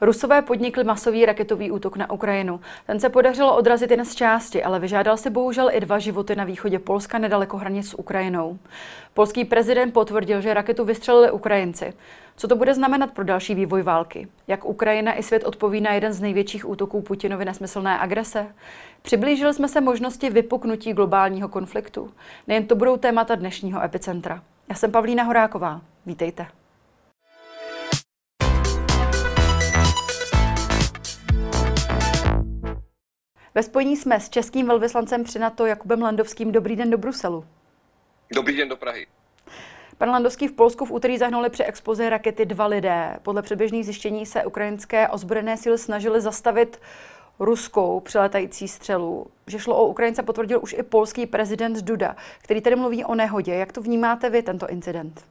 Rusové podnikli masový raketový útok na Ukrajinu. Ten se podařilo odrazit jen z části, ale vyžádal si bohužel i dva životy na východě Polska nedaleko hranic s Ukrajinou. Polský prezident potvrdil, že raketu vystřelili Ukrajinci. Co to bude znamenat pro další vývoj války? Jak Ukrajina i svět odpoví na jeden z největších útoků Putinovy nesmyslné agrese? Přiblížili jsme se možnosti vypuknutí globálního konfliktu. Nejen to budou témata dnešního epicentra. Já jsem Pavlína Horáková. Vítejte. Ve spojení jsme s českým velvyslancem při NATO Jakubem Landovským. Dobrý den do Bruselu. Dobrý den do Prahy. Pan Landovský v Polsku v úterý zahnuli při expoze rakety dva lidé. Podle předběžných zjištění se ukrajinské ozbrojené síly snažily zastavit ruskou přiletající střelu. Že šlo o Ukrajince potvrdil už i polský prezident Duda, který tedy mluví o nehodě. Jak to vnímáte vy, tento incident?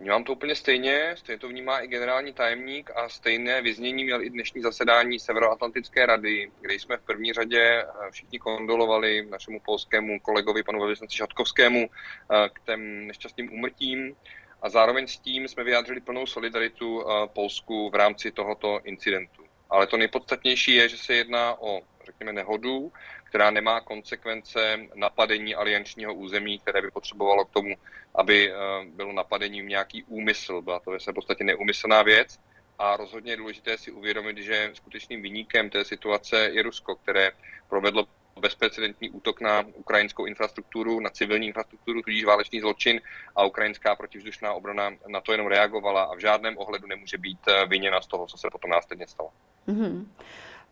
Vnímám to úplně stejně, stejně to vnímá i generální tajemník a stejné vyznění měl i dnešní zasedání Severoatlantické rady, kde jsme v první řadě eh, všichni kondolovali našemu polskému kolegovi, panu velvyslanci Šatkovskému, eh, k těm nešťastným úmrtím a zároveň s tím jsme vyjádřili plnou solidaritu eh, Polsku v rámci tohoto incidentu. Ale to nejpodstatnější je, že se jedná o, řekněme, nehodu, která nemá konsekvence napadení aliančního území, které by potřebovalo k tomu, aby eh, bylo napadením nějaký úmysl. Byla to v podstatě neumyslná věc. A rozhodně je důležité si uvědomit, že skutečným vyníkem té situace je Rusko, které provedlo bezprecedentní útok na ukrajinskou infrastrukturu, na civilní infrastrukturu, tudíž válečný zločin a ukrajinská protivzdušná obrana na to jenom reagovala a v žádném ohledu nemůže být eh, viněna z toho, co se potom následně stalo. Mm-hmm.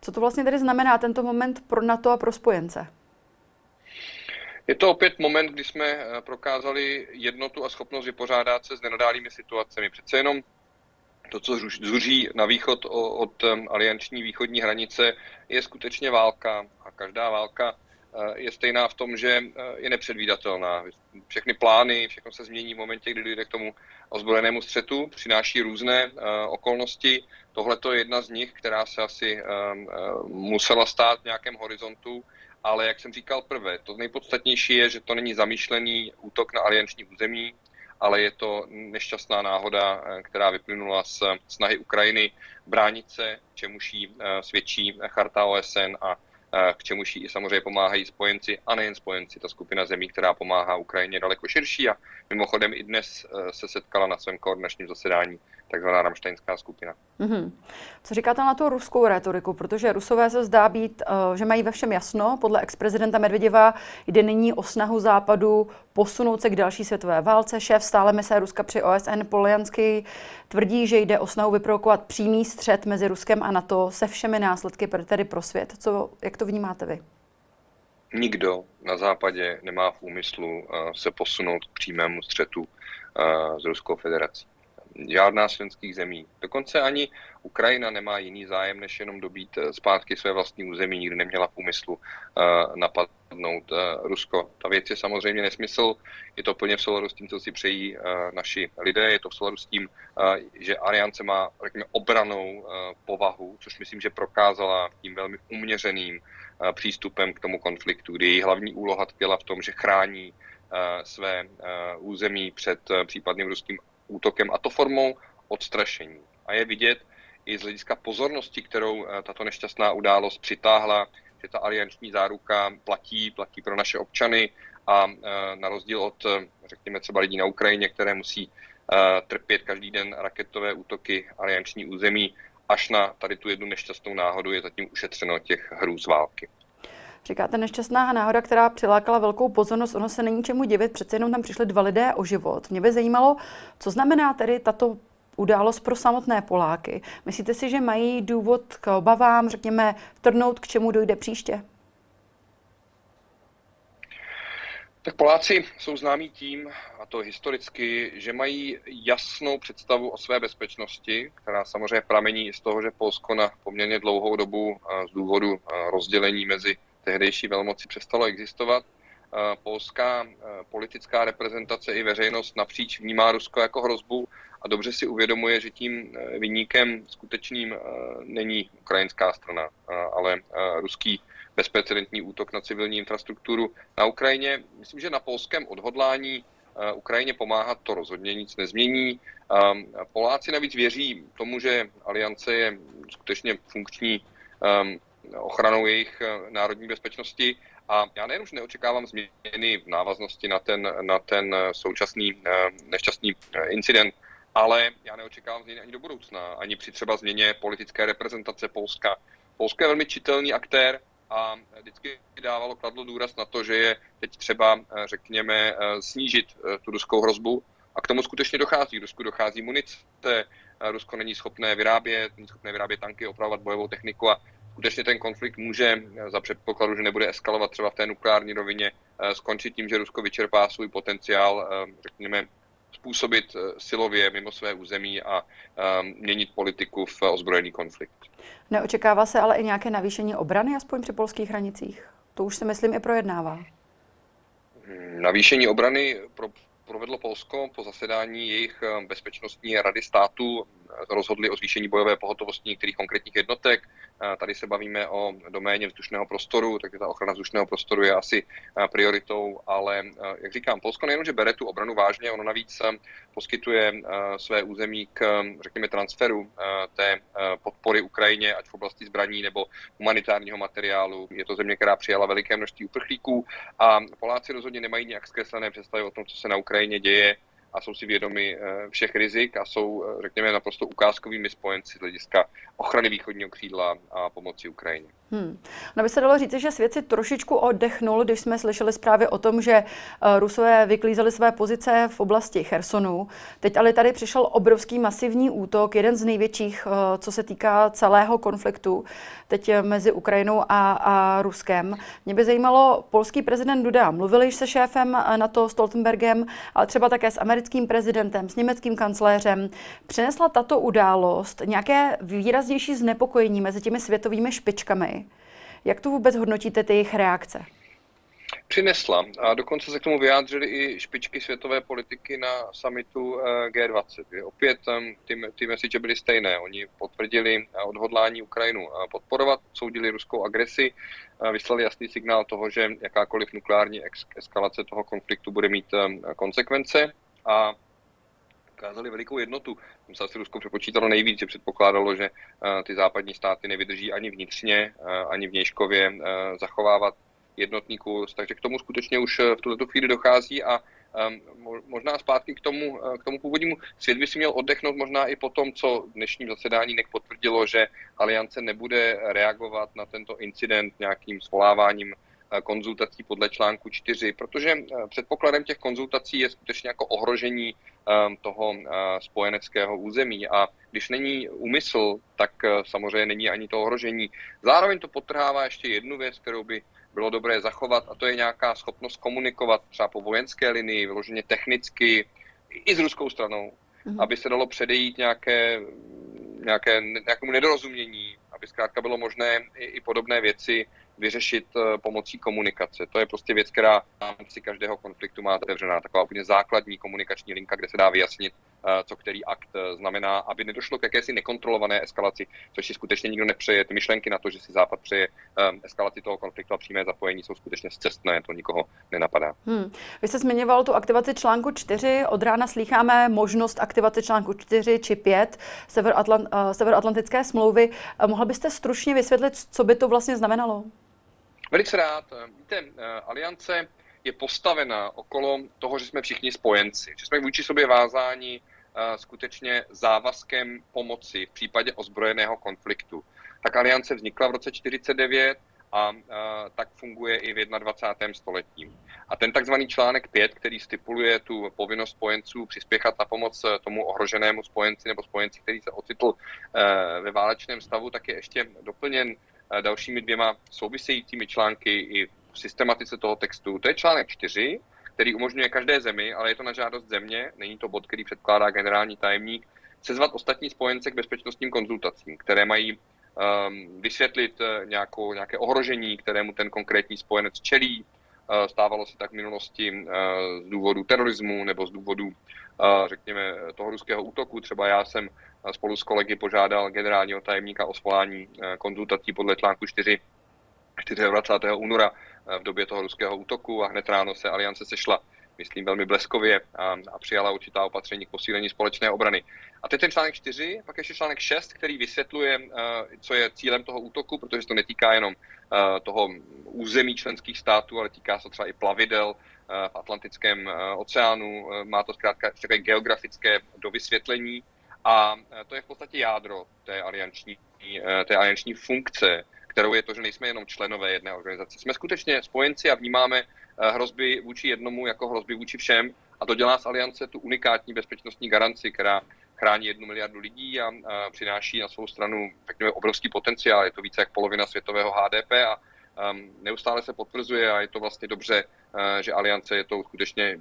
Co to vlastně tedy znamená tento moment pro NATO a pro spojence? Je to opět moment, kdy jsme eh, prokázali jednotu a schopnost vypořádat se s nenadálými situacemi. Přece jenom to, co zuří na východ od alianční východní hranice, je skutečně válka. A každá válka eh, je stejná v tom, že eh, je nepředvídatelná. Všechny plány, všechno se změní v momentě, kdy dojde k tomu ozbrojenému střetu, přináší různé okolnosti. Tohle je jedna z nich, která se asi musela stát v nějakém horizontu ale jak jsem říkal prvé, to nejpodstatnější je, že to není zamýšlený útok na alianční území, ale je to nešťastná náhoda, eh, která vyplynula z snahy Ukrajiny bránit se, čemuž jí eh, svědčí charta OSN a eh, k čemuž jí samozřejmě pomáhají spojenci a nejen spojenci, ta skupina zemí, která pomáhá Ukrajině daleko širší. A mimochodem i dnes se setkala na svém koordinačním zasedání takzvaná ramštejnská skupina. Mm-hmm. Co říkáte na tu ruskou retoriku? Protože Rusové se zdá být, uh, že mají ve všem jasno. Podle ex-prezidenta Medvěděva jde nyní o snahu Západu posunout se k další světové válce. Šéf stále mise Ruska při OSN Polianský tvrdí, že jde o snahu vyprovokovat přímý střet mezi Ruskem a NATO se všemi následky tedy pro svět. Co, jak to vnímáte vy? Nikdo na západě nemá v úmyslu uh, se posunout k přímému střetu uh, s Ruskou federací žádná z členských zemí. Dokonce ani Ukrajina nemá jiný zájem, než jenom dobít eh, zpátky své vlastní území. Nikdy neměla v úmyslu uh, napadnout uh, Rusko. Ta věc je samozřejmě nesmysl. Je to plně v souladu s tím, co si přejí naši lidé. Je to v souladu s tím, že Aliance má, řekněme, obranou povahu, což myslím, že prokázala tím velmi uměřeným přístupem k tomu konfliktu, kdy její hlavní úloha tkvěla v tom, že chrání své území před případným ruským útokem, a to formou odstrašení. A je vidět i z hlediska pozornosti, kterou eh, tato nešťastná událost přitáhla, že ta alianční záruka platí, platí pro naše občany a eh, na rozdíl od, eh, řekněme, třeba lidí na Ukrajině, které musí trpět každý den raketové útoky alianční území, až na tady tu jednu nešťastnou náhodu je zatím ušetřeno těch hrůz války. Říkáte nešťastná náhoda, která přilákala velkou pozornost, ono se není čemu divit, přece jenom tam přišli dva lidé o život. Mě by zajímalo, co znamená tedy tato událost pro samotné Poláky. Myslíte si, že mají důvod k obavám, řekněme, trnout, k čemu dojde příště? Tak Poláci jsou známí tím, a to historicky, že mají jasnou představu o své bezpečnosti, která samozřejmě pramení z toho, že Polsko na poměrně dlouhou dobu z důvodu rozdělení mezi tehdejší velmoci přestalo existovat. Eh, polská eh, politická reprezentace i veřejnost napříč vnímá Rusko jako hrozbu a dobře si uvědomuje, že tím eh, vyníkem skutečným není ukrajinská strana, ale ruský bezprecedentní útok na civilní infrastrukturu na Ukrajině. Myslím, že na polském odhodlání Ukrajině pomáhat, to rozhodně nic nezmění. Poláci navíc věří tomu, že aliance je skutečně funkční ochranou jejich národní bezpečnosti a já nejenom, že neočekávám změny v návaznosti na ten, na ten současný nešťastný incident, ale já neočekávám změny ani do budoucna, ani při třeba změně politické reprezentace Polska. Polsko je velmi čitelný aktér a vždycky dávalo kladlo důraz na to, že je teď třeba, řekněme, snížit eh, tu ruskou hrozbu. A k tomu skutečně dochází. Rusku dochází munice, Rusko není schopné vyrábět, není schopné vyrábět tanky, opravovat bojovou techniku a skutečně ten konflikt může eh, za předpokladu, že nebude eskalovat třeba v té nukleární rovině, eh, skončit tím, že Rusko vyčerpá svůj potenciál, řekněme, způsobit eh, silově mimo své území a měnit politiku v ozbrojený konflikt. Neočekává se ale i nějaké navýšení obrany, aspoň při polských hranicích? To už se, myslím, i projednává. Hmm, navýšení obrany pro, provedlo Polsko po zasedání jejich eh, bezpečnostní rady států rozhodli o zvýšení bojové pohotovosti některých konkrétních jednotek. Tady se bavíme o doméně vzdušného prostoru, takže ta ochrana vzdušného prostoru je asi prioritou, ale jak říkám, Polsko nejenom, že bere tu obranu vážně, ono navíc poskytuje své území k, řekněme, transferu té podpory Ukrajině, ať v oblasti zbraní nebo humanitárního materiálu. Je to země, která přijala veliké množství uprchlíků a Poláci rozhodně nemají nějak zkreslené představy o tom, co se na Ukrajině děje a jsou si vědomi eh, všech rizik a jsou, eh, řekněme, naprosto ukázkovými spojenci z hlediska ochrany východního křídla a pomoci Ukrajině. Hmm. No by se dalo říct, že svět si trošičku oddechnul, když jsme slyšeli zprávy o tom, že eh, Rusové vyklízeli své pozice v oblasti Chersonu. Teď ale tady přišel obrovský masivní útok, jeden z největších, co se týká celého konfliktu, teď mezi Ukrajinou a, a Ruskem. Mě by zajímalo, polský prezident Duda mluvil již se šéfem na to Stoltenbergem, ale třeba také s americkým prezidentem, s německým kancléřem. Přinesla tato událost nějaké výraznější znepokojení mezi těmi světovými špičkami? Jak to vůbec hodnotíte, ty jejich reakce? Přinesla a dokonce se k tomu vyjádřili i špičky světové politiky na summitu eh, G20. Opět ty, ty message byly stejné. Oni potvrdili eh, odhodlání Ukrajinu eh, podporovat, soudili ruskou agresi, vyslali jasný signál toho, že jakákoliv nukleární eskalace toho konfliktu bude mít konsekvence a ukázali velikou jednotu. Tam se asi Rusko přepočítalo nejvíc, že předpokládalo, že uh, ty západní státy nevydrží ani vnitřně, uh, ani vnějškově uh, zachovávat jednotný kurz. Takže k tomu skutečně už v tuto chvíli dochází a um, možná zpátky k tomu, k tomu původnímu. Svět by si měl oddechnout možná i po tom, co dnešním zasedání nek potvrdilo, že aliance nebude reagovat na tento incident nějakým svoláváním Eh, konzultací podle článku 4, protože eh, předpokladem těch konzultací je skutečně jako ohrožení eh, toho spojeneckého území a když není úmysl, tak samozřejmě není ani to ohrožení. Zároveň to potrhává ještě jednu věc, kterou by bylo dobré zachovat a to je nějaká schopnost komunikovat třeba po vojenské linii, vyloženě technicky, i s ruskou stranou, mm-hmm. aby se dalo předejít nějaké, nějaké, nějakému nedorozumění, aby zkrátka bylo možné i, i podobné věci vyřešit eh, pomocí komunikace. To je prostě věc, která v rámci každého konfliktu má otevřená. Taková úplně základní komunikační linka, kde se dá vyjasnit, eh, co který akt eh, znamená, aby nedošlo k jakési nekontrolované eskalaci, což si skutečně nikdo nepřeje. Ty myšlenky na to, že si Západ přeje eskalaci toho konfliktu a přímé zapojení, jsou skutečně zcestné, to nikoho nenapadá. Hmm. Vy jste zmiňoval tu aktivaci článku 4. Od rána slýcháme možnost aktivace článku 4 či 5 Severoatlantické smlouvy. Mohl byste stručně vysvětlit, co by to vlastně znamenalo? Velice rád. Víte, eh, aliance je postavena okolo toho, že jsme všichni spojenci, že jsme vůči sobě vázáni eh, skutečně závazkem pomoci v případě ozbrojeného konfliktu. Tak aliance vznikla v roce 49 a, eh, tak funguje i v 21. století. A ten takzvaný článek 5, který stipuluje tu povinnost spojenců přispěchat na pomoc tomu ohroženému spojenci nebo spojenci, který se ocitl ve válečném stavu, tak je ještě doplněn dalšími dvěma souvisejícími články i v systematice toho textu. To je článek 4, který umožňuje každé zemi, ale je to na žádost země, není to bod, který předkládá generální tajemník, sezvat ostatní spojence k bezpečnostním konzultacím, které mají um, vysvětlit uh, nějakou, nějaké ohrožení, kterému ten konkrétní spojenec čelí. Uh, stávalo se tak v minulosti uh, z důvodu terorismu nebo z důvodu, uh, řekněme, toho ruského útoku. Třeba já jsem spolu s kolegy požádal generálního tajemníka o svolání eh, konzultací podle článku 4 24. února eh, v době toho ruského útoku a hned ráno se aliance sešla myslím velmi bleskově, a, a přijala určitá opatření k posílení společné obrany. A teď ten článek 4, pak ještě článek 6, který vysvětluje, co je cílem toho útoku, protože to netýká jenom toho území členských států, ale týká se třeba i plavidel v Atlantickém oceánu. Má to zkrátka takové geografické dovysvětlení a to je v podstatě jádro té alianční, té alianční funkce, kterou je to, že nejsme jenom členové jedné organizace. Jsme skutečně spojenci a vnímáme eh, hrozby vůči jednomu jako hrozby vůči všem a to dělá z aliance tu unikátní bezpečnostní garanci, která chrání jednu miliardu lidí a, a přináší na svou stranu řekněme, obrovský potenciál. Je to více jak polovina světového HDP a um, neustále se potvrzuje a je to vlastně dobře, uh, že aliance je to skutečně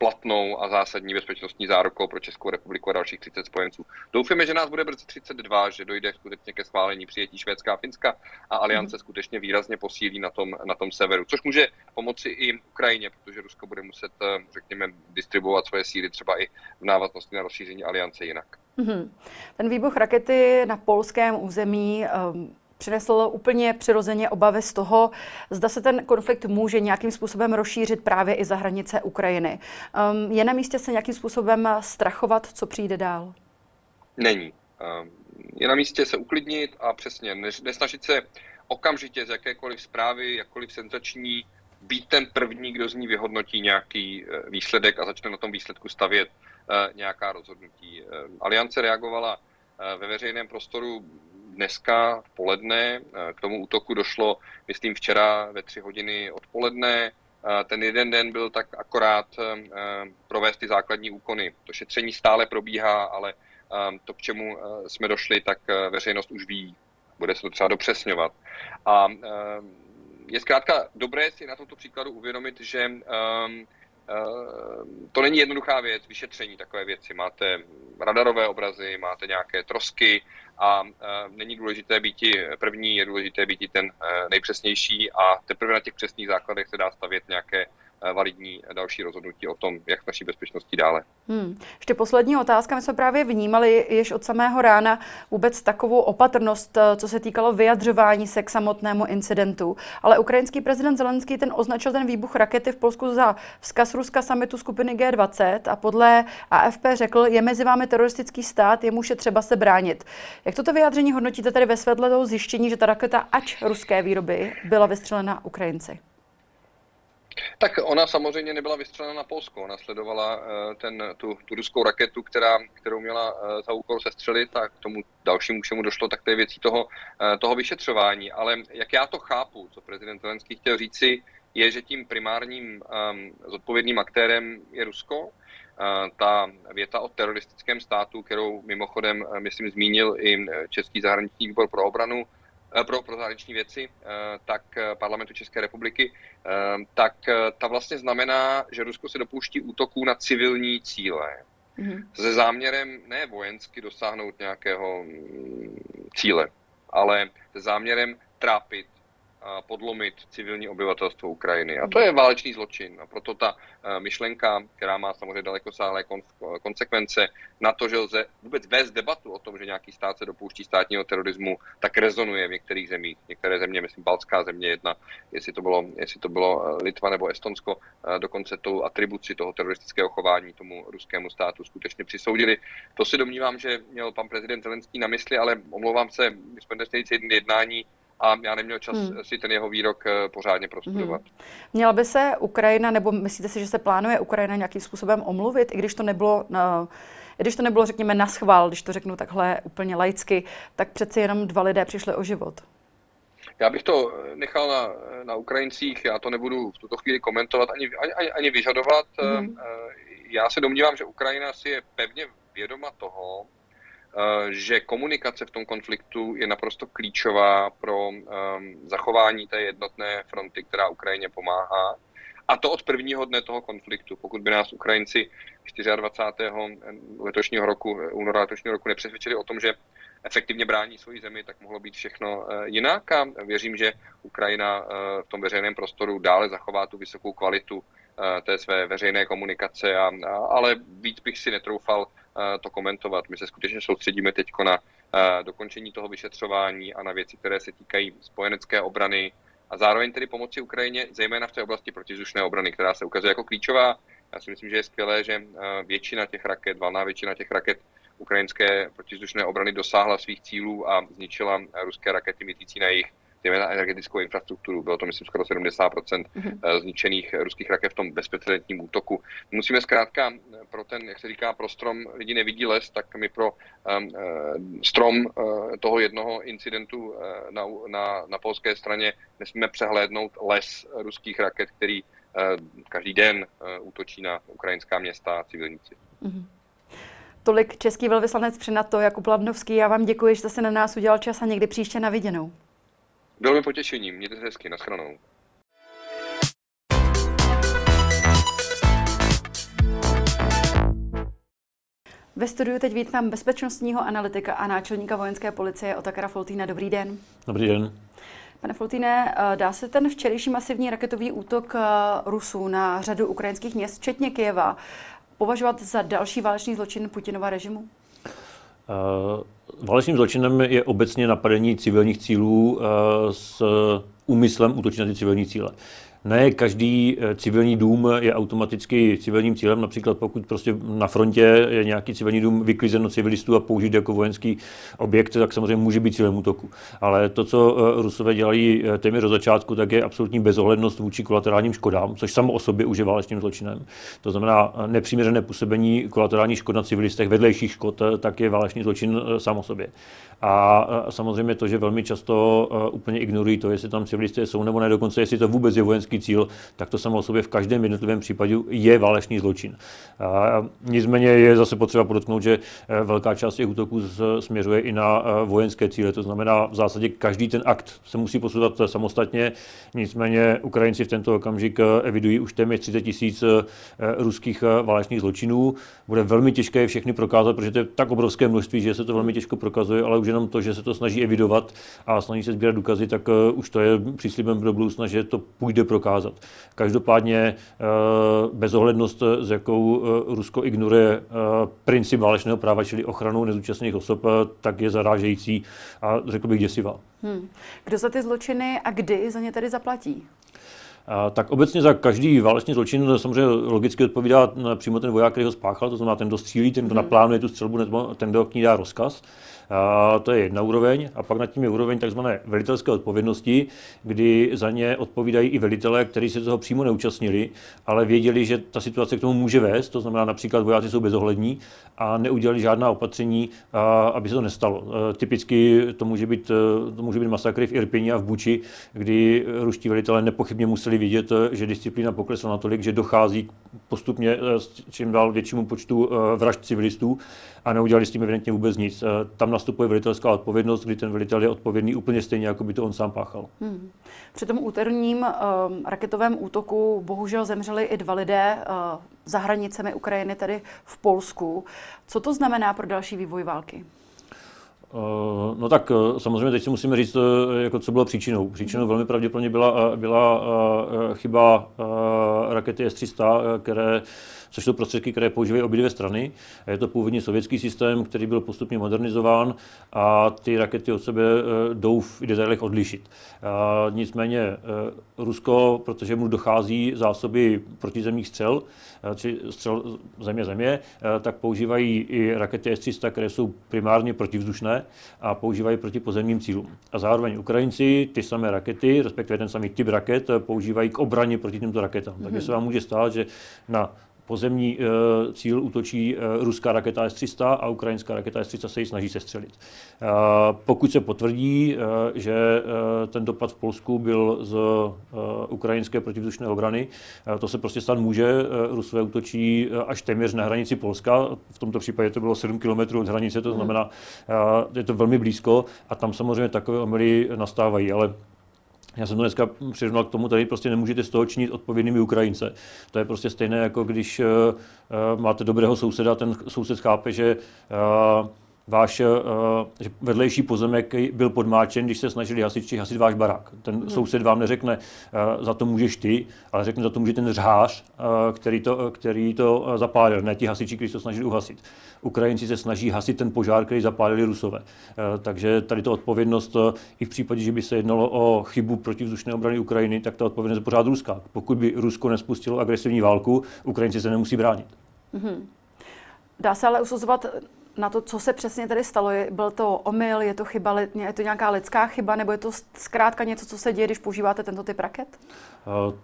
platnou a zásadní bezpečnostní zárukou pro Českou republiku a dalších 30 spojenců. Doufáme, že nás bude brzy 32, že dojde skutečně ke schválení přijetí Švédska a Finska a aliance mm. skutečně výrazně posílí na tom, na tom severu, což může pomoci i Ukrajině, protože Rusko bude muset, eh, řekněme, distribuovat svoje síly třeba i v návaznosti na rozšíření aliance jinak. Mm-hmm. Ten výbuch rakety na polském území um přinesl úplně přirozeně obavy z toho, zda se ten konflikt může nějakým způsobem rozšířit právě i za hranice Ukrajiny. Um, je na místě se nějakým způsobem strachovat, co přijde dál? Není. Um, je na místě se uklidnit a přesně nesnažit se okamžitě z jakékoliv zprávy, jakkoliv senzační, být ten první, kdo z ní vyhodnotí nějaký eh, výsledek a začne na tom výsledku stavět uh, nějaká rozhodnutí. Uh, Aliance reagovala uh, ve veřejném prostoru dneska v poledne. Eh, k tomu útoku došlo, myslím, včera ve tři hodiny odpoledne. Eh, ten jeden den byl tak akorát eh, provést ty základní úkony. To šetření stále probíhá, ale to, k čemu jsme došli, tak veřejnost už ví. Bude se to třeba dopřesňovat. A je zkrátka dobré si na tomto příkladu uvědomit, že to není jednoduchá věc, vyšetření takové věci. Máte radarové obrazy, máte nějaké trosky, a není důležité být první, je důležité být ten e, nejpřesnější a teprve na těch přesných základech se dá stavět nějaké validní další rozhodnutí o tom, jak naší bezpečností dále. Hmm. Ještě poslední otázka. My jsme právě vnímali již od samého rána vůbec takovou opatrnost, e, co se týkalo vyjadřování se k samotnému incidentu. Ale ukrajinský prezident Zelenský ten označil ten výbuch rakety v Polsku za vzkaz Ruska samitu skupiny G20 a podle AFP řekl, je mezi vámi teroristický stát, jemuž je třeba se bránit. Jak toto vyjádření hodnotíte tedy ve světle toho zjištění, že ta raketa, ač ruské výroby, byla vystřelena Ukrajinci? Tak ona samozřejmě nebyla vystřelena na Polsko, ona sledovala uh, ten, tu, tu ruskou raketu, která, kterou měla uh, za úkol sestřelit a k tomu dalšímu, čemu došlo, tak to je věcí toho, uh, toho vyšetřování. Ale jak já to chápu, co prezident Zelenský chtěl říci, je, že tím primárním um, zodpovědným aktérem je Rusko, ta věta o teroristickém státu, kterou mimochodem, eh, myslím, zmínil i eh, Český zahraniční výbor pro obranu, eh, pro, pro zahraniční věci, tak parlamentu České republiky, tak ta vlastně znamená, že Rusko se dopouští útoků na civilní cíle. Mm-hmm. Se záměrem ne vojensky dosáhnout nějakého mm, cíle, ale se záměrem trápit podlomit civilní obyvatelstvo Ukrajiny. A to je válečný zločin. A proto ta e, myšlenka, která má samozřejmě dalekosáhlé konsekvence na to, že lze vůbec vést debatu o tom, že nějaký stát se dopouští státního terorismu, tak rezonuje v některých zemích. Některé země, myslím, Baltská země jedna, jestli to bylo, jestli to bylo e, Litva nebo Estonsko, dokonce tu atribuci toho teroristického chování tomu ruskému státu skutečně přisoudili. To si domnívám, že měl pan prezident Zelenský na mysli, ale omlouvám se, my jsme dnes jednání a já neměl čas hmm. si ten jeho výrok eh, pořádně prostudovat. Hmm. Měla by se Ukrajina, nebo myslíte si, že se plánuje Ukrajina nějakým způsobem omluvit, i když to nebylo na, když to nebylo, řekněme, na schvál, když to řeknu takhle úplně laicky, tak přeci jenom dva lidé přišli o život. Já bych to nechal na, na Ukrajincích, já to nebudu v tuto chvíli komentovat ani, ani, ani vyžadovat. Hmm. Já se domnívám, že Ukrajina si je pevně vědoma toho, Eh, že komunikace v tom konfliktu je naprosto klíčová pro um, zachování té jednotné fronty, která Ukrajině pomáhá. A to od prvního dne toho konfliktu. Pokud by nás Ukrajinci 24. letošního roku, února letošního roku nepřesvědčili o tom, že efektivně brání svoji zemi, tak mohlo být všechno eh, jinak a věřím, že Ukrajina eh, v tom veřejném prostoru dále zachová tu vysokou kvalitu té své veřejné komunikace, a, a, ale víc bych si netroufal to komentovat. My se skutečně soustředíme teď na dokončení toho vyšetřování a na věci, které se týkají spojenecké obrany a zároveň tedy pomoci Ukrajině, zejména v té oblasti protizdušné obrany, která se ukazuje jako klíčová. Já si myslím, že je skvělé, že většina těch raket, valná většina těch raket ukrajinské protizdušné obrany dosáhla svých cílů a zničila ruské rakety mítící na jejich zejména energetickou infrastrukturu. Bylo to, myslím, skoro 70% mm-hmm. zničených ruských raket v tom bezprecedentním útoku. Musíme zkrátka pro ten, jak se říká, pro strom lidi nevidí les, tak my pro um, strom uh, toho jednoho incidentu uh, na, na, na polské straně nesmíme přehlédnout les ruských raket, který uh, každý den uh, útočí na ukrajinská města a civilníci. Mm-hmm. Tolik český velvyslanec při NATO Jakub Ladnovský. Já vám děkuji, že jste na nás udělal čas a někdy příště na viděnou. Bylo mi potěšením. Mějte se hezky. Naschranou. Ve studiu teď vítám bezpečnostního analytika a náčelníka vojenské policie Otakara Foltýna. Dobrý den. Dobrý den. Pane Foltýne, eh, dá se ten včerejší masivní raketový útok eh, Rusů na řadu ukrajinských měst, včetně Kijeva, považovat za další válečný zločin Putinova režimu? Uh, válečným zločinem je obecně napadení civilních cílů uh, s úmyslem útočit na ty civilní cíle ne každý eh, civilní dům je automaticky civilním cílem. Například pokud prostě na frontě je nějaký civilní dům vyklizen od civilistů a použít jako vojenský objekt, tak samozřejmě může být cílem útoku. Ale to, co eh, Rusové dělají eh, téměř od začátku, tak je absolutní bezohlednost vůči kolaterálním škodám, což samo o sobě už je válečným zločinem. To znamená nepřiměřené působení kolaterálních škod na civilistech, vedlejších škod, tak je válečný zločin sám o sobě. A samozřejmě to, že velmi často úplně ignorují to, jestli tam civilisté jsou nebo ne, dokonce jestli to vůbec je vojenský politický cíl, tak to samo o sobě v každém jednotlivém případě je válečný zločin. A nicméně je zase potřeba podotknout, že eh, velká část těch útoků směřuje i na eh, vojenské cíle. To znamená, v zásadě každý ten akt se musí posuzovat samostatně. Nicméně Ukrajinci v tento okamžik eh, evidují už téměř 30 tisíc ruských válečných zločinů. Bude velmi těžké je všechny prokázat, protože to je tak obrovské množství, že se to velmi těžko prokazuje, ale už jenom to, že se to snaží evidovat a snaží se sbírat důkazy, tak už to je příslibem do budoucna, že to půjde prokázat. Každopádně eh, bezohlednost, s jakou eh, Rusko ignoruje eh, princip válečného práva, čili ochranu nezúčastněných osob, tak je zarážející a řekl bych děsivá. Hmm. Kdo za ty zločiny a kdy za ně tedy zaplatí? tak obecně za každý válečný zločin samozřejmě logicky odpovídá přímo ten voják, který ho spáchal, to znamená ten, kdo střílí, ten, kdo hmm. naplánuje tu střelbu, nebo ten, kdo k ní dá rozkaz. A to je jedna úroveň. A pak nad tím je úroveň tzv. velitelské odpovědnosti, kdy za ně odpovídají i velitelé, kteří se toho přímo neúčastnili, ale věděli, že ta situace k tomu může vést. To znamená, například vojáci jsou bezohlední a neudělali žádná opatření, aby se to nestalo. E, typicky to může být, e, to může být masakry v Irpině a v Buči, kdy ruští velitelé nepochybně museli vidět, e, že disciplína poklesla natolik, že dochází postupně čím dál většímu počtu vražd civilistů a neudělali s tím evidentně vůbec nic. Tam nastupuje velitelská odpovědnost, kdy ten velitel je odpovědný úplně stejně, jako by to on sám páchal. Hmm. Při tom úterním uh, raketovém útoku bohužel zemřeli i dva lidé uh, za hranicemi Ukrajiny, tedy v Polsku. Co to znamená pro další vývoj války? No tak samozřejmě teď si musíme říct, jako co bylo příčinou. Příčinou velmi pravděpodobně byla, byla chyba rakety S-300, které což jsou prostředky, které používají obě dvě strany. Je to původně sovětský systém, který byl postupně modernizován a ty rakety od sebe eh, jdou v detailech odlišit. A nicméně eh, Rusko, protože mu dochází zásoby protizemních střel, eh, či střel země-země, tak používají i rakety S-300, které jsou primárně protivzdušné a používají proti pozemním cílům. A zároveň Ukrajinci ty samé rakety, respektive ten samý typ raket, používají k obraně proti těmto raketám. Mm-hmm. Takže mhm. se vám může stát, že na pozemní uh, cíl útočí uh, ruská raketa S-300 a ukrajinská raketa S-300 se ji snaží sestřelit. Uh, pokud se potvrdí, že ten dopad v Polsku byl z ukrajinské protivzdušné obrany, to se prostě stát může. Rusové útočí až téměř na hranici Polska. V tomto případě to bylo 7 km od hranice, to mhm. znamená, je to velmi blízko a tam samozřejmě takové omily nastávají. Ale já jsem to dneska přirovnal k tomu, tady prostě nemůžete z toho činit odpovědnými Ukrajince. To je prostě stejné, jako když uh, máte dobrého souseda, ten soused chápe, že uh, váš že vedlejší pozemek byl podmáčen, když se snažili hasiči hasit váš barák. Ten hmm. soused vám neřekne, za to můžeš ty, ale řekne, za to může ten řhář, který to, který to zapálil, ne ti hasiči, kteří se to snažili uhasit. Ukrajinci se snaží hasit ten požár, který zapálili Rusové. Takže tady to odpovědnost, i v případě, že by se jednalo o chybu protivzdušné obrany Ukrajiny, tak ta odpovědnost je pořád ruská. Pokud by Rusko nespustilo agresivní válku, Ukrajinci se nemusí bránit. Mm-hmm. Dá se ale usuzovat na to, co se přesně tady stalo. Byl to omyl, je to chyba, je to nějaká lidská chyba, nebo je to zkrátka něco, co se děje, když používáte tento typ raket? Uh,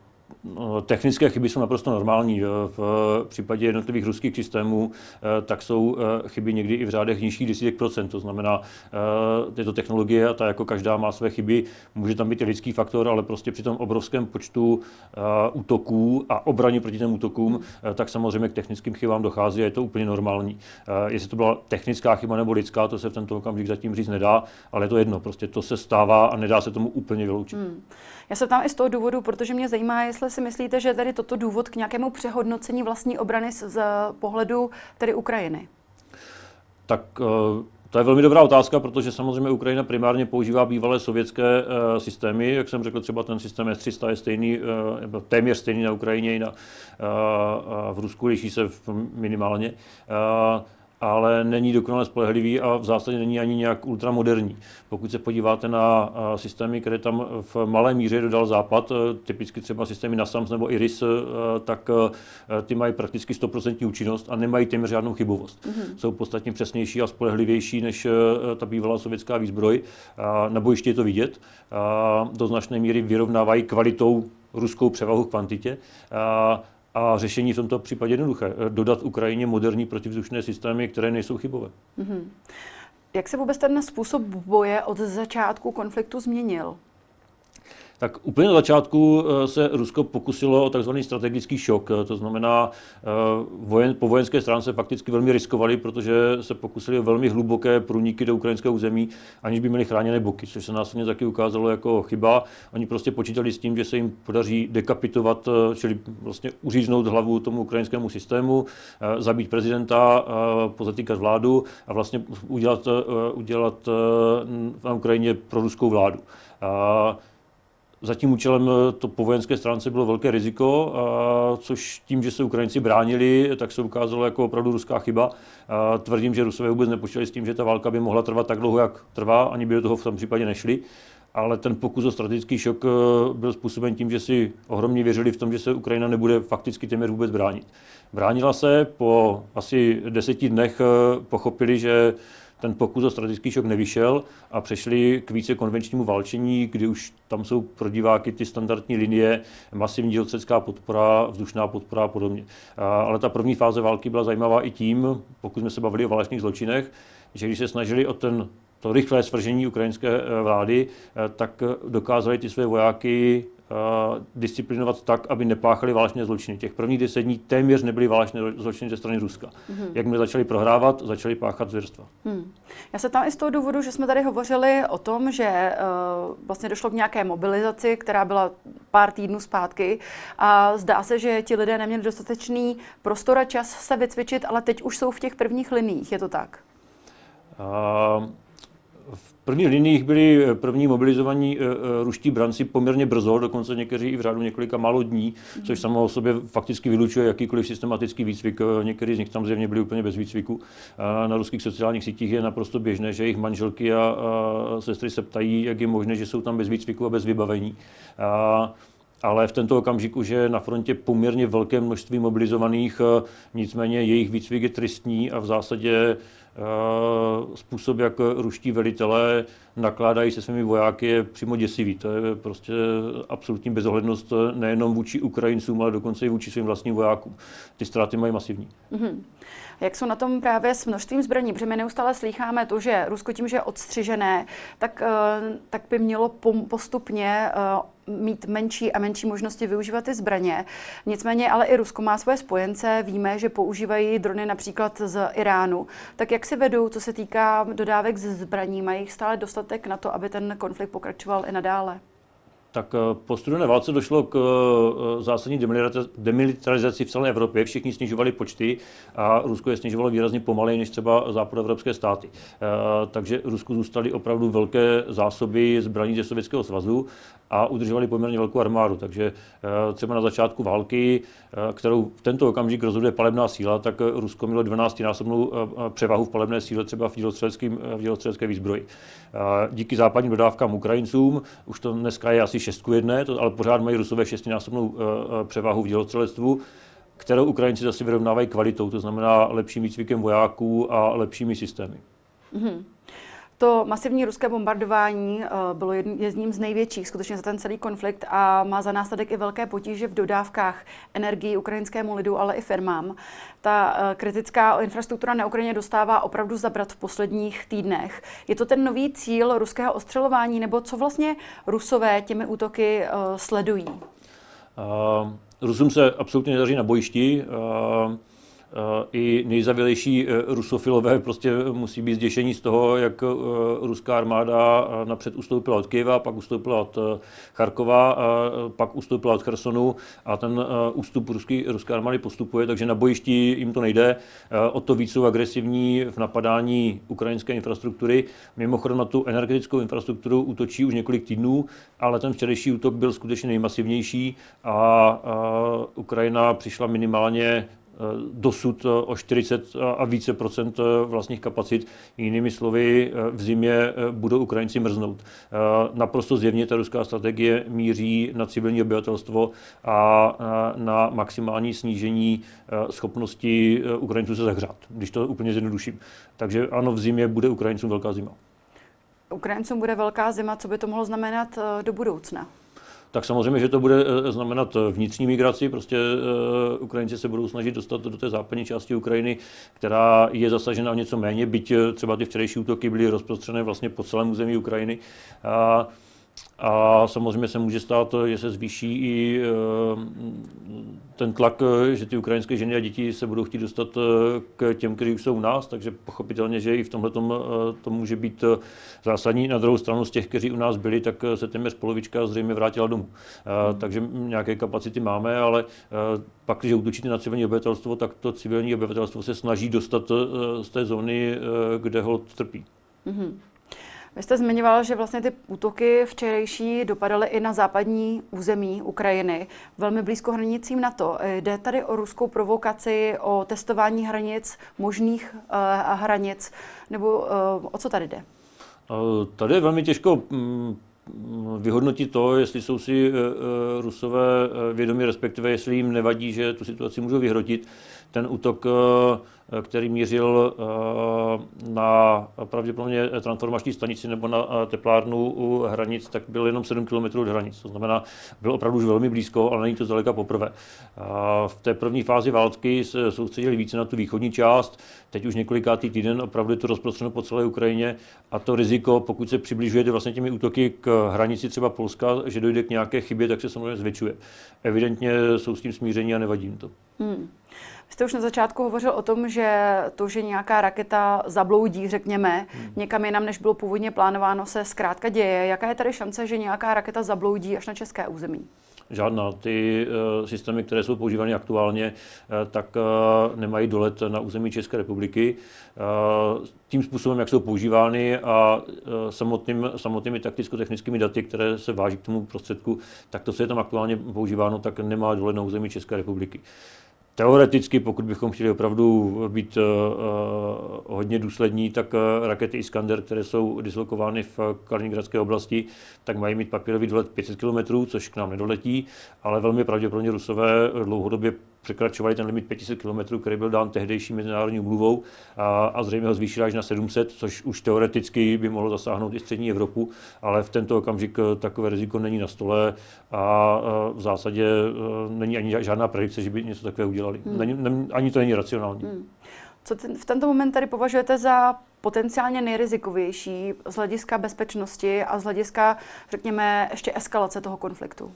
technické chyby jsou naprosto normální. V případě jednotlivých ruských systémů eh, tak jsou eh, chyby někdy i v řádech nižších desítek procent. To znamená, eh, tyto technologie, a ta jako každá má své chyby, může tam být i lidský faktor, ale prostě při tom obrovském počtu útoků a obraně proti těm útokům, tak samozřejmě k technickým chybám dochází a je to úplně normální. Jestli to byla technická chyba nebo lidská, to se v tento okamžik zatím říct nedá, ale je to jedno. Prostě to se stává a nedá se tomu úplně vyloučit. Hmm. Já se tam i z toho důvodu, protože mě zajímá, jestli si myslíte, že tady toto důvod k nějakému přehodnocení vlastní obrany z, z pohledu tedy Ukrajiny. Tak uh... To je velmi dobrá otázka, protože samozřejmě Ukrajina primárně používá bývalé sovětské uh, systémy. Jak jsem řekl, třeba ten systém S-300 je stejný, uh, téměř stejný na Ukrajině i na, v Rusku, liší se minimálně. Ale není dokonale spolehlivý a v zásadě není ani nějak ultramoderní. Pokud se podíváte na systémy, které tam v malé míře dodal Západ, e, typicky třeba systémy NASAMS nebo IRIS, e, tak e, ty mají prakticky 100% účinnost a nemají téměř žádnou chybovost. Mm-hmm. Jsou podstatně přesnější a spolehlivější než ta bývalá sovětská výzbroj. Na bojišti je to vidět. Do značné míry vyrovnávají kvalitou ruskou převahu v kvantitě. A řešení v tomto případě jednoduché. Dodat Ukrajině moderní protivzdušné systémy, které nejsou chybové. Mm-hmm. Jak se vůbec ten způsob boje od začátku konfliktu změnil? Tak úplně na začátku eh, se Rusko pokusilo o tzv. strategický šok. Eh, to znamená, eh, vojen, po vojenské stránce fakticky velmi riskovali, protože se pokusili o velmi hluboké průniky do ukrajinského území, aniž by měli chráněné boky, což se následně taky ukázalo jako chyba. Oni prostě počítali s tím, že se jim podaří dekapitovat, čili vlastně uříznout hlavu tomu ukrajinskému systému, zabít prezidenta, pozatýkat vládu a vlastně udělat, udělat na Ukrajině pro ruskou vládu. Za tím účelem eh, to po vojenské stránce bylo velké riziko, a což tím, že se Ukrajinci bránili, tak se ukázalo jako opravdu ruská chyba. A tvrdím, že Rusové vůbec nepočítali s tím, že ta válka by mohla trvat tak dlouho, jak trvá, ani by do toho v tom případě nešli. Ale ten pokus o strategický šok eh, byl způsoben tím, že si ohromně věřili v tom, že se Ukrajina nebude fakticky téměř vůbec bránit. Bránila se, po asi deseti dnech eh, pochopili, že ten pokus o strategický šok nevyšel a přešli k více konvenčnímu válčení, kdy už tam jsou pro diváky ty standardní linie, masivní dělostřecká podpora, vzdušná podpora a podobně. Ale ta první fáze války byla zajímavá i tím, pokud jsme se bavili o válečných zločinech, že když se snažili o ten to rychlé svržení ukrajinské eh, vlády, eh, tak dokázali ty své vojáky disciplinovat tak, aby nepáchali válečné zločiny. Těch prvních deset dní téměř nebyly válečné zločiny ze strany Ruska. Mm-hmm. Jakmile začali prohrávat, začali páchat zvěrstva. Hmm. Já se tam i z toho důvodu, že jsme tady hovořili o tom, že uh, vlastně došlo k nějaké mobilizaci, která byla pár týdnů zpátky a zdá se, že ti lidé neměli dostatečný prostor a čas se vycvičit, ale teď už jsou v těch prvních liních. Je to tak? Uh, v prvních liniích byli eh, první mobilizovaní eh, eh, ruští branci poměrně brzo, dokonce někteří i v řádu několika málo dní, což samo o sobě fakticky vylučuje jakýkoliv systematický výcvik. Někteří z nich tam zjevně byli úplně bez výcviku. Na ruských sociálních sítích je naprosto běžné, že jejich manželky a sestry se ptají, jak je možné, že jsou tam bez výcviku a bez vybavení. Ale v tento okamžiku, že na frontě poměrně velké množství mobilizovaných, nicméně jejich výcvik je tristní a v zásadě způsob, jak ruští velitelé nakládají se svými vojáky, je přímo děsivý. To je prostě absolutní bezohlednost nejenom vůči Ukrajincům, ale dokonce i vůči svým vlastním vojákům. Ty ztráty mají masivní. Mm-hmm. Jak jsou na tom právě s množstvím zbraní? Protože my neustále slýcháme to, že Rusko tím, že je odstřižené, tak, eh, tak by mělo postupně eh, mít menší a menší možnosti využívat ty zbraně. Nicméně ale i Rusko má svoje spojence. Víme, že používají drony například z Iránu. Tak jak si vedou, co se týká dodávek ze zbraní? Mají stále dostatek na to, aby ten konflikt pokračoval i nadále? Tak eh, po studené válce došlo k eh, zásadní demilitarizaci v celé Evropě. Všichni snižovali počty a Rusko je snižovalo výrazně pomaleji než třeba západoevropské státy. Eh, takže Rusku zůstaly opravdu velké zásoby zbraní ze Sovětského svazu a udržovali poměrně velkou armádu. Takže třeba na začátku války, kterou v tento okamžik rozhoduje palebná síla, tak Rusko mělo 12-násobnou převahu v palebné síle třeba v dělostřelecké výzbroji. Díky západním dodávkám Ukrajincům, už to dneska je asi 6 k 1, to, ale pořád mají Rusové šestinásobnou uh, převahu v dělostřelectvu, kterou Ukrajinci zase vyrovnávají kvalitou, to znamená lepším výcvikem vojáků a lepšími systémy. Mm-hmm. To masivní ruské bombardování eh, bylo jedním z největších skutečně za ten celý konflikt a má za následek i velké potíže v dodávkách energii ukrajinskému lidu, ale i firmám. Ta eh, kritická infrastruktura na Ukrajině dostává opravdu zabrat v posledních týdnech. Je to ten nový cíl ruského ostřelování, nebo co vlastně rusové těmi útoky uh, sledují? Uh, Rusům se absolutně nedaří na bojišti. Uh, i nejzavělejší e, rusofilové prostě musí být zděšení z toho, jak e, ruská armáda e, napřed ustoupila od Kyjeva, pak ustoupila od Charkova, pak ustoupila od Chersonu a ten ústup ruský, ruské armády postupuje, takže na bojišti jim to nejde. O to víc jsou agresivní v napadání ukrajinské infrastruktury. Mimochodem na tu energetickou infrastrukturu útočí už několik týdnů, ale ten včerejší útok byl skutečně nejmasivnější a Ukrajina přišla minimálně Eh, dosud eh, o 40 a více procent eh, vlastních kapacit. Jinými slovy, v zimě budou Ukrajinci mrznout. Naprosto zjevně ta ruská strategie míří na civilní obyvatelstvo a na maximální snížení schopnosti Ukrajinců se zahřát, když to úplně zjednoduším. Takže ano, v zimě bude Ukrajincům velká zima. Ukrajincům bude velká zima, co by to mohlo znamenat do budoucna? Tak samozřejmě, že to bude eh, znamenat eh, vnitřní migraci. Prostě uh, Ukrajinci se budou snažit dostat do té západní části Ukrajiny, která je zasažena o něco méně, byť třeba ty včerejší útoky byly rozprostřené vlastně po celém území Ukrajiny. Uh, a samozřejmě se může stát, že se zvýší i eh, ten tlak, že ty ukrajinské ženy a děti se budou chtít dostat eh, k těm, kteří už jsou u nás, takže pochopitelně, že i v tomhle eh, to může být zásadní. Na druhou stranu z těch, kteří u nás byli, tak se téměř polovička zřejmě vrátila domů. Hmm. Takže nějaké kapacity máme, ale pak, když útočíte na civilní obyvatelstvo, tak to civilní obyvatelstvo se snaží dostat z té zóny, kde ho trpí. Mm-hmm. Vy jste zmiňoval, že vlastně ty útoky včerejší dopadaly i na západní území Ukrajiny, velmi blízko hranicím NATO. Jde tady o ruskou provokaci, o testování hranic, možných uh, hranic, nebo uh, o co tady jde? Tady je velmi těžko mm, vyhodnotit to, jestli jsou si Rusové vědomi, respektive jestli jim nevadí, že tu situaci můžou vyhrotit. Ten útok Eh, který mířil eh, na pravděpodobně transformační stanici nebo na eh, teplárnu u hranic, tak byl jenom 7 km od hranic. To znamená, byl opravdu už velmi blízko, ale není to zdaleka poprvé. V té první fázi války se soustředili více na tu východní část, teď už několikátý týden opravdu je to rozprostřeno po celé Ukrajině a to riziko, pokud se přibližujete vlastně těmi útoky k hranici třeba Polska, že dojde k nějaké chybě, tak se samozřejmě zvětšuje. Evidentně jsou s tím smíření a nevadí jim to. Hmm. Vy jste už na začátku hovořil o tom, že to, že nějaká raketa zabloudí, řekněme, hmm. někam jinam, než bylo původně plánováno, se zkrátka děje. Jaká je tady šance, že nějaká raketa zabloudí až na české území? Žádná. Ty uh, systémy, které jsou používány aktuálně, uh, tak uh, nemají dolet na území České republiky. Tím způsobem, jak jsou používány a samotným, samotnými takticko-technickými daty, které se váží k tomu prostředku, tak to, co je tam aktuálně používáno, tak nemá dolet na území České republiky. Teoreticky, pokud bychom chtěli opravdu být uh, hodně důslední, tak uh, rakety Iskander, které jsou dislokovány v Kaliningradské oblasti, tak mají mít papírový dolet 500 km, což k nám nedoletí, ale velmi pravděpodobně Rusové dlouhodobě překračovali ten limit 500 km, který byl dán tehdejší mezinárodní umluvou a, a zřejmě ho zvýšili až na 700, což už teoreticky by mohlo zasáhnout i střední Evropu, ale v tento okamžik eh, takové riziko není na stole a, a v zásadě eh, není ani žádná predikce, že by něco takové udělali. Hmm. Není, ne, ani to není racionální. Hmm. Co ten, v tento moment tady považujete za potenciálně nejrizikovější z hlediska bezpečnosti a z hlediska, řekněme, ještě eskalace toho konfliktu?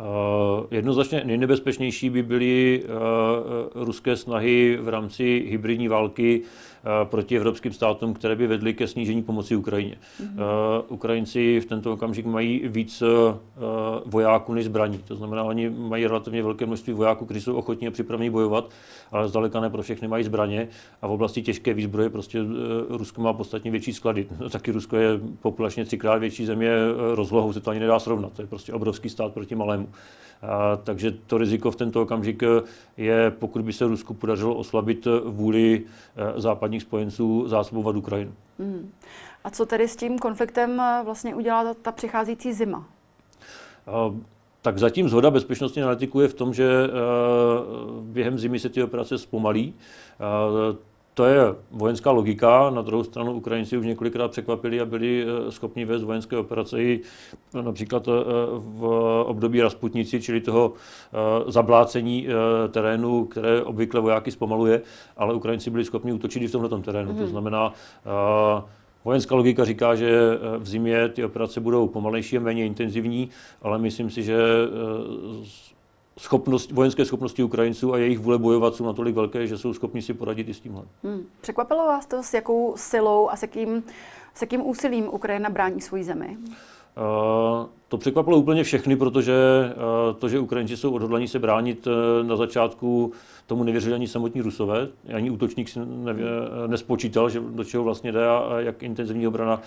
Uh, jednoznačně nejnebezpečnější by byly uh, ruské snahy v rámci hybridní války proti evropským státům, které by vedly ke snížení pomoci Ukrajině. Mm-hmm. Ukrajinci v tento okamžik mají víc vojáků než zbraní. To znamená, oni mají relativně velké množství vojáků, kteří jsou ochotní a připraveni bojovat, ale zdaleka ne pro všechny mají zbraně a v oblasti těžké výzbroje prostě Rusko má podstatně větší sklady. Taky Rusko je populačně třikrát větší země rozlohou, se to ani nedá srovnat. To je prostě obrovský stát proti malému. A, takže to riziko v tento okamžik je, pokud by se Rusku podařilo oslabit vůli eh, západních spojenců zásobovat Ukrajinu. Hmm. A co tedy s tím konfliktem eh, vlastně udělá ta, ta přicházící zima? A, tak zatím zhoda bezpečnostní analytiků je v tom, že eh, během zimy se ty operace zpomalí. To je vojenská logika. Na druhou stranu Ukrajinci už několikrát překvapili a byli eh, schopni vést vojenské operace i eh, například eh, v období Rasputnici, čili toho zablácení terénu, které obvykle vojáky zpomaluje, ale Ukrajinci byli schopni útočit i v tomto terénu. Mm. To mhm. znamená, Vojenská logika říká, že v zimě ty operace budou pomalejší a méně intenzivní, ale myslím si, že schopnost, vojenské schopnosti Ukrajinců a jejich vůle bojovat jsou natolik velké, že jsou schopni si poradit i s tímhle. Hmm. Překvapilo vás to, s jakou silou a s jakým, s jakým úsilím Ukrajina brání svoji zemi? Uh, to překvapilo úplně všechny, protože uh, to, že Ukrajinci jsou odhodlaní se bránit uh, na začátku, tomu nevěřili ani samotní Rusové. Ani útočník si nevě, nespočítal, že do čeho vlastně jde a jak intenzivní obrana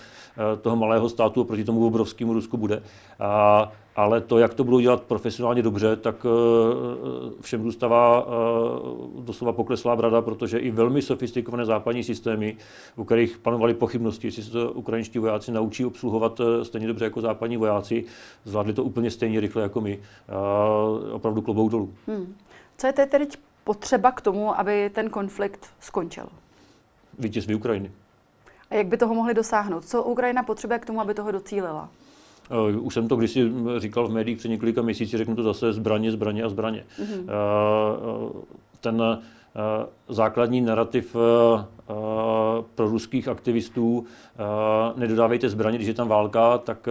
toho malého státu proti tomu obrovskému Rusku bude. A ale to, jak to budou dělat profesionálně dobře, tak eh, všem zůstává eh, doslova pokleslá brada, protože i velmi sofistikované západní systémy, u kterých panovaly pochybnosti, jestli se to ukrajinští vojáci naučí obsluhovat eh, stejně dobře jako západní vojáci, zvládli to úplně stejně rychle jako my. Opravdu klobou dolů. Hmm. Co je teď potřeba k tomu, aby ten konflikt skončil? Vítězství Ukrajiny. A jak by toho mohli dosáhnout? Co Ukrajina potřebuje k tomu, aby toho docílila? Eh, už jsem to kdysi říkal v médiích před několika měsíci, řeknu to zase zbraně, zbraně a zbraně. Mm-hmm. Ten základní narrativ pro ruských aktivistů nedodávejte zbraně, když je tam válka, tak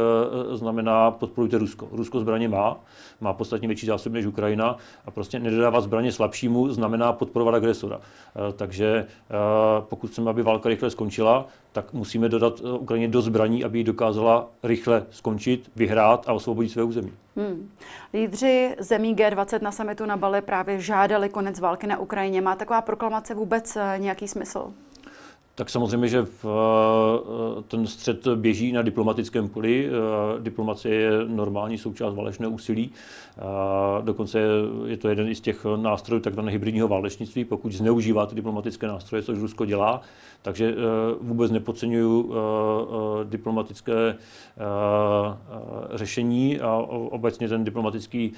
znamená podporujte Rusko. Rusko zbraně má, má podstatně větší zásoby než Ukrajina a prostě nedodávat zbraně slabšímu znamená podporovat agresora. Takže pokud chceme, aby válka rychle skončila, tak musíme dodat Ukrajině do zbraní, aby ji dokázala rychle skončit, vyhrát a osvobodit své území. Hmm. Lídři zemí G20 na samitu na Bali právě žádali konec války na Ukrajině. Má taková proklamace vůbec eh, nějaký smysl? Tak samozřejmě, že v, eh, ten střed běží na diplomatickém poli. Eh, diplomacie je normální součást válečného úsilí. Dokonce je to jeden z těch nástrojů takzvaného hybridního válečnictví. Pokud zneužíváte diplomatické nástroje, což Rusko dělá, takže vůbec nepodceňuju diplomatické řešení a obecně ten diplomatický,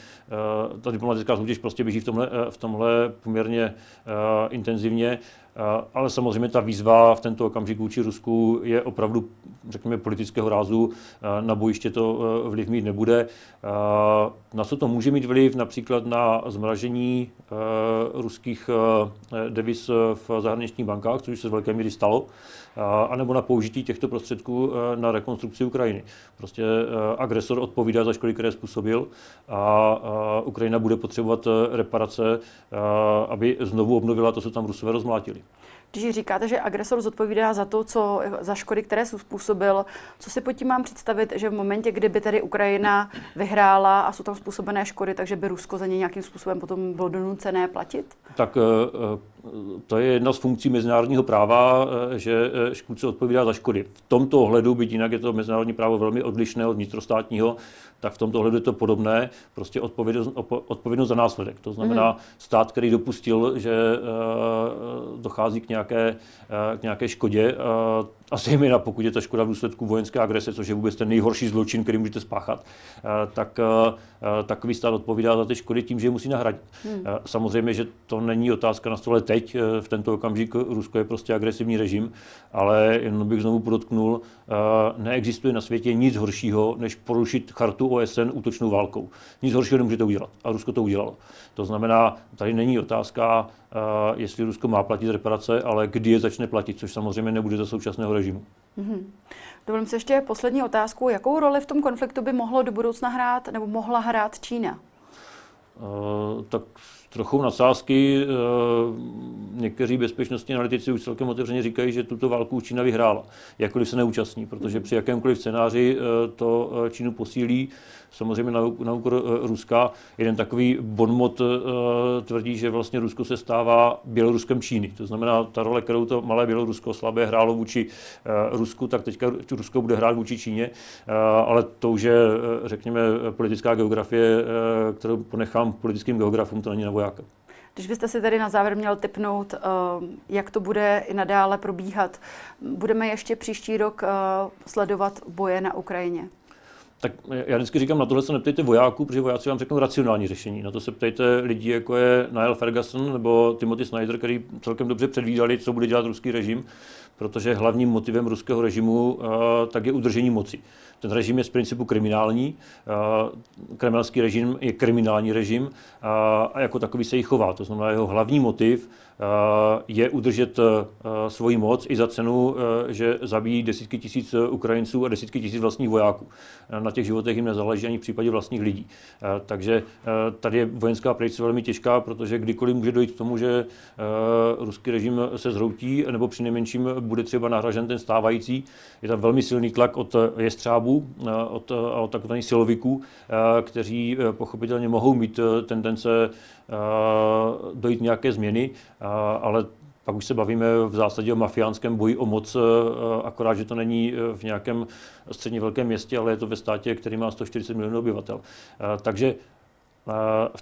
ta diplomatická soutěž prostě běží v tomhle, v tomhle poměrně intenzivně. Ale samozřejmě ta výzva v tento okamžik vůči Rusku je opravdu, řekněme, politického rázu. Na bojiště to vliv mít nebude. Na co to může mít vliv? Například na zmražení ruských deviz v zahraničních bankách, což se z velké míry stalo, anebo na použití těchto prostředků na rekonstrukci Ukrajiny. Prostě agresor odpovídá za škody, které způsobil a Ukrajina bude potřebovat reparace, aby znovu obnovila to, co tam Rusové rozmlátili. Když říkáte, že agresor zodpovídá za to, co, za škody, které způsobil, co si pod tím mám představit, že v momentě, kdyby tedy Ukrajina vyhrála a jsou tam způsobené škody, takže by Rusko za ně nějakým způsobem potom bylo donucené platit? Tak eh, eh, to je jedna z funkcí mezinárodního práva, eh, že škůdce odpovídá za škody. V tomto ohledu, byť jinak je to mezinárodní právo velmi odlišné od vnitrostátního, tak v tomto ohledu je to podobné, prostě odpovědnost, odpovědnost za následek. To znamená mm. stát, který dopustil, že dochází k nějaké, k nějaké škodě, a zejména pokud je ta škoda v důsledku vojenské agrese, což je vůbec ten nejhorší zločin, který můžete spáchat, tak takový stát odpovídá za ty škody tím, že je musí nahradit. Hmm. Samozřejmě, že to není otázka na stole teď, v tento okamžik Rusko je prostě agresivní režim, ale jen bych znovu podotknul, neexistuje na světě nic horšího, než porušit chartu OSN útočnou válkou. Nic horšího nemůžete udělat. A Rusko to udělalo. To znamená, tady není otázka, jestli Rusko má platit reparace, ale kdy je začne platit, což samozřejmě nebude za současného režimu. Mm-hmm. Dovolím si ještě poslední otázku. Jakou roli v tom konfliktu by mohlo do budoucna hrát nebo mohla hrát Čína? tak trochu nadsázky. Někteří bezpečnostní analytici už celkem otevřeně říkají, že tuto válku Čína vyhrála, jakkoliv se neúčastní, protože při jakémkoliv scénáři to Čínu posílí samozřejmě na, na úkor eh, Ruska. Jeden takový bonmot eh, tvrdí, že vlastně Rusko se stává Běloruskem Číny. To znamená, ta role, kterou to malé Bělorusko slabé hrálo vůči eh, Rusku, tak teďka Rusko bude hrát vůči Číně, ale to už je, řekněme, politická geografie, kterou ponechám politickým geografům, to není na vojáka. Když byste si tady na závěr měl typnout, jak to bude i nadále probíhat, budeme ještě příští rok sledovat boje na Ukrajině? Tak já vždycky říkám, na tohle se neptejte vojáků, protože vojáci vám řeknou racionální řešení. Na to se ptejte lidí, jako je Niall Ferguson nebo Timothy Snyder, který celkem dobře předvídali, co bude dělat ruský režim, protože hlavním motivem ruského režimu uh, tak je udržení moci. Ten režim je z principu kriminální, uh, kremelský režim je kriminální režim uh, a jako takový se jí chová. To znamená, jeho hlavní motiv Eh, je udržet eh, svoji moc i za cenu, eh, že zabíjí desítky tisíc Ukrajinců a desítky tisíc vlastních vojáků. Na těch životech jim nezáleží ani v případě vlastních lidí. Takže tady je vojenská predikce velmi těžká, protože kdykoliv může dojít k tomu, že ruský režim se zhroutí, nebo při nejmenším bude třeba nahražen ten stávající. Je tam velmi silný tlak od jestřábů, od, od takzvaných siloviků, kteří pochopitelně mohou mít tendence dojít nějaké změny, ale pak už se bavíme v zásadě o mafiánském boji o moc, akorát, že to není v nějakém středně velkém městě, ale je to ve státě, který má 140 milionů obyvatel. Takže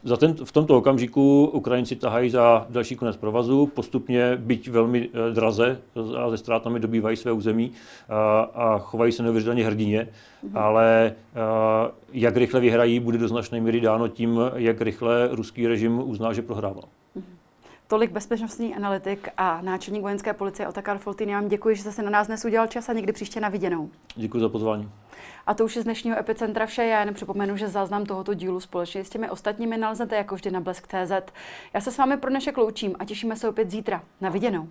za ten, v tomto okamžiku Ukrajinci tahají za další konec provazu, postupně byť velmi e, draze a ze ztrátami dobývají své území a, a chovají se neuvěřitelně hrdině, mm-hmm. ale a, jak rychle vyhrají, bude do značné míry dáno tím, jak rychle ruský režim uzná, že prohrával. Tolik bezpečnostní analytik a náčelník vojenské policie Otakar Foltin. Já vám děkuji, že jste se na nás dnes udělal čas a někdy příště na viděnou. Děkuji za pozvání. A to už je z dnešního Epicentra vše. Já jen připomenu, že záznam tohoto dílu společně s těmi ostatními naleznete jako vždy na blesk.cz. Já se s vámi pro dnešek loučím a těšíme se opět zítra. Na viděnou.